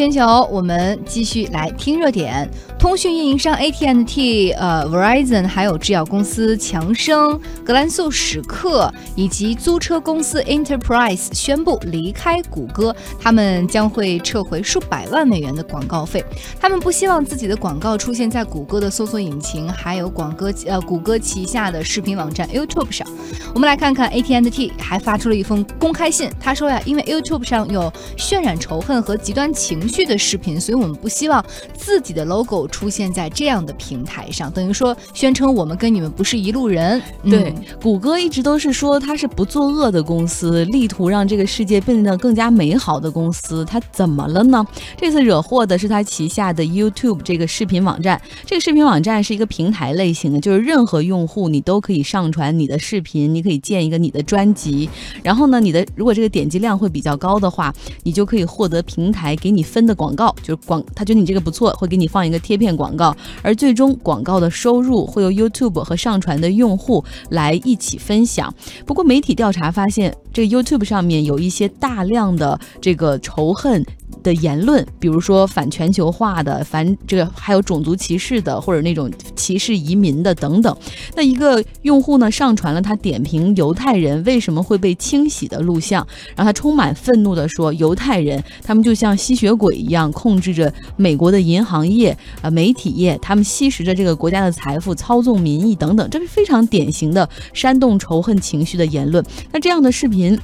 全球，我们继续来听热点。通讯运营商 AT&T、呃 Verizon，还有制药公司强生、格兰素史克以及租车公司 Enterprise 宣布离开谷歌，他们将会撤回数百万美元的广告费。他们不希望自己的广告出现在谷歌的搜索引擎，还有广歌呃谷歌旗下的视频网站 YouTube 上。我们来看看 AT&T 还发出了一封公开信，他说呀，因为 YouTube 上有渲染仇恨和极端情绪去的视频，所以我们不希望自己的 logo。出现在这样的平台上，等于说宣称我们跟你们不是一路人。对，谷歌一直都是说它是不作恶的公司，力图让这个世界变得更加美好的公司。它怎么了呢？这次惹祸的是它旗下的 YouTube 这个视频网站。这个视频网站是一个平台类型的，就是任何用户你都可以上传你的视频，你可以建一个你的专辑，然后呢，你的如果这个点击量会比较高的话，你就可以获得平台给你分的广告，就是广，他觉得你这个不错，会给你放一个贴。片广告，而最终广告的收入会由 YouTube 和上传的用户来一起分享。不过，媒体调查发现，这个 YouTube 上面有一些大量的这个仇恨。的言论，比如说反全球化的、反这个还有种族歧视的，或者那种歧视移民的等等。那一个用户呢，上传了他点评犹太人为什么会被清洗的录像，然后他充满愤怒地说：“犹太人他们就像吸血鬼一样，控制着美国的银行业、啊媒体业，他们吸食着这个国家的财富，操纵民意等等。”这是非常典型的煽动仇恨情绪的言论。那这样的视频。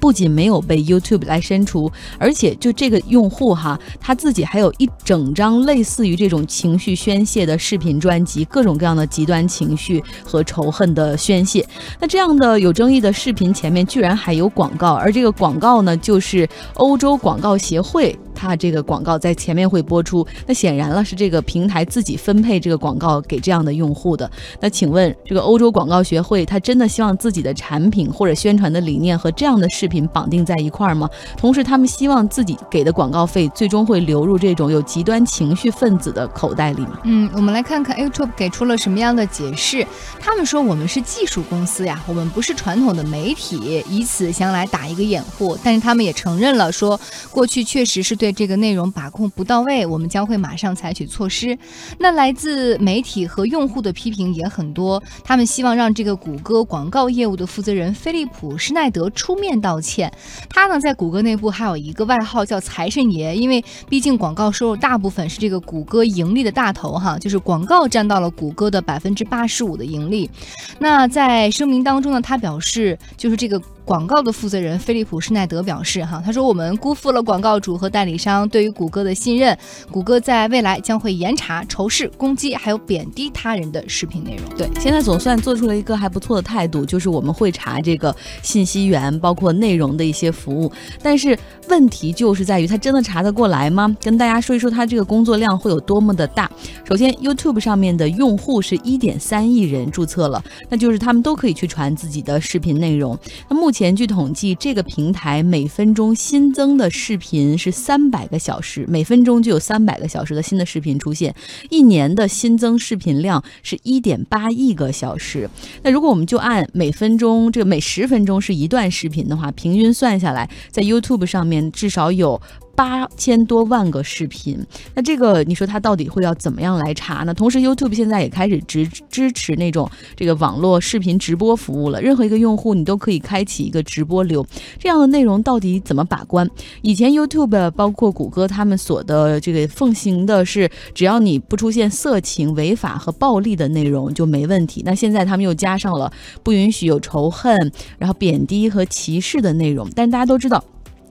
不仅没有被 YouTube 来删除，而且就这个用户哈，他自己还有一整张类似于这种情绪宣泄的视频专辑，各种各样的极端情绪和仇恨的宣泄。那这样的有争议的视频前面居然还有广告，而这个广告呢，就是欧洲广告协会。它这个广告在前面会播出，那显然了是这个平台自己分配这个广告给这样的用户的。那请问这个欧洲广告学会，他真的希望自己的产品或者宣传的理念和这样的视频绑定在一块儿吗？同时，他们希望自己给的广告费最终会流入这种有极端情绪分子的口袋里吗？嗯，我们来看看 YouTube 给出了什么样的解释。他们说我们是技术公司呀，我们不是传统的媒体，以此想来打一个掩护。但是他们也承认了，说过去确实是对。这个内容把控不到位，我们将会马上采取措施。那来自媒体和用户的批评也很多，他们希望让这个谷歌广告业务的负责人菲利普施耐德出面道歉。他呢，在谷歌内部还有一个外号叫“财神爷”，因为毕竟广告收入大部分是这个谷歌盈利的大头哈，就是广告占到了谷歌的百分之八十五的盈利。那在声明当中呢，他表示就是这个。广告的负责人菲利普施耐德表示：“哈，他说我们辜负了广告主和代理商对于谷歌的信任。谷歌在未来将会严查仇视、攻击还有贬低他人的视频内容。对，现在总算做出了一个还不错的态度，就是我们会查这个信息源，包括内容的一些服务。但是问题就是在于，他真的查得过来吗？跟大家说一说，他这个工作量会有多么的大。首先，YouTube 上面的用户是一点三亿人注册了，那就是他们都可以去传自己的视频内容。那目前。前据统计，这个平台每分钟新增的视频是三百个小时，每分钟就有三百个小时的新的视频出现，一年的新增视频量是一点八亿个小时。那如果我们就按每分钟这个每十分钟是一段视频的话，平均算下来，在 YouTube 上面至少有。八千多万个视频，那这个你说他到底会要怎么样来查呢？同时，YouTube 现在也开始支支持那种这个网络视频直播服务了。任何一个用户你都可以开启一个直播流，这样的内容到底怎么把关？以前 YouTube 包括谷歌他们所的这个奉行的是，只要你不出现色情、违法和暴力的内容就没问题。那现在他们又加上了不允许有仇恨、然后贬低和歧视的内容，但大家都知道。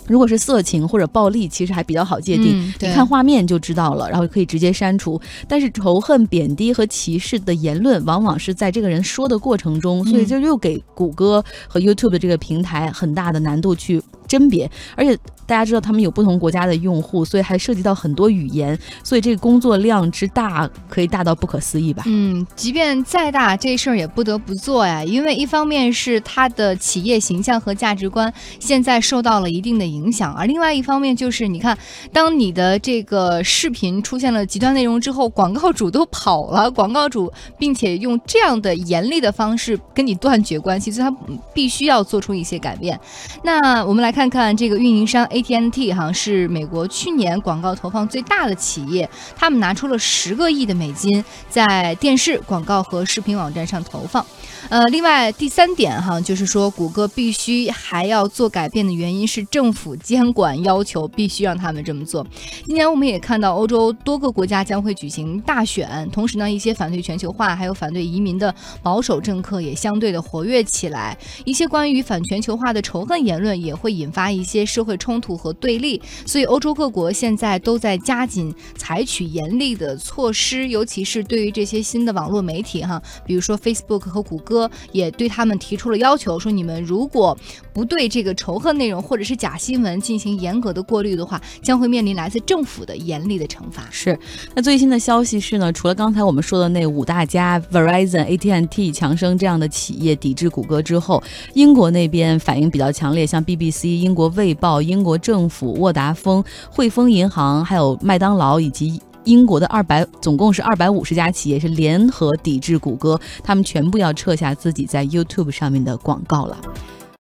如果是色情或者暴力，其实还比较好界定，你看画面就知道了，然后可以直接删除。但是仇恨、贬低和歧视的言论，往往是在这个人说的过程中，所以就又给谷歌和 YouTube 的这个平台很大的难度去。甄别，而且大家知道他们有不同国家的用户，所以还涉及到很多语言，所以这个工作量之大，可以大到不可思议吧？嗯，即便再大，这事儿也不得不做呀，因为一方面是他的企业形象和价值观现在受到了一定的影响，而另外一方面就是你看，当你的这个视频出现了极端内容之后，广告主都跑了，广告主并且用这样的严厉的方式跟你断绝关系，所以他必须要做出一些改变。那我们来看。看这个运营商 A AT&T 哈是美国去年广告投放最大的企业，他们拿出了十个亿的美金在电视广告和视频网站上投放。呃，另外第三点哈，就是说谷歌必须还要做改变的原因是政府监管要求必须让他们这么做。今年我们也看到欧洲多个国家将会举行大选，同时呢，一些反对全球化还有反对移民的保守政客也相对的活跃起来。一些关于反全球化的仇恨言论也会引发一些社会冲突和对立。所以欧洲各国现在都在加紧采取严厉的措施，尤其是对于这些新的网络媒体哈，比如说 Facebook 和谷歌。也对他们提出了要求，说你们如果不对这个仇恨内容或者是假新闻进行严格的过滤的话，将会面临来自政府的严厉的惩罚。是，那最新的消息是呢，除了刚才我们说的那五大家 Verizon、AT&T、强生这样的企业抵制谷歌之后，英国那边反应比较强烈，像 BBC、英国卫报、英国国政府、沃达丰、汇丰银行，还有麦当劳以及。英国的二百总共是二百五十家企业是联合抵制谷歌，他们全部要撤下自己在 YouTube 上面的广告了。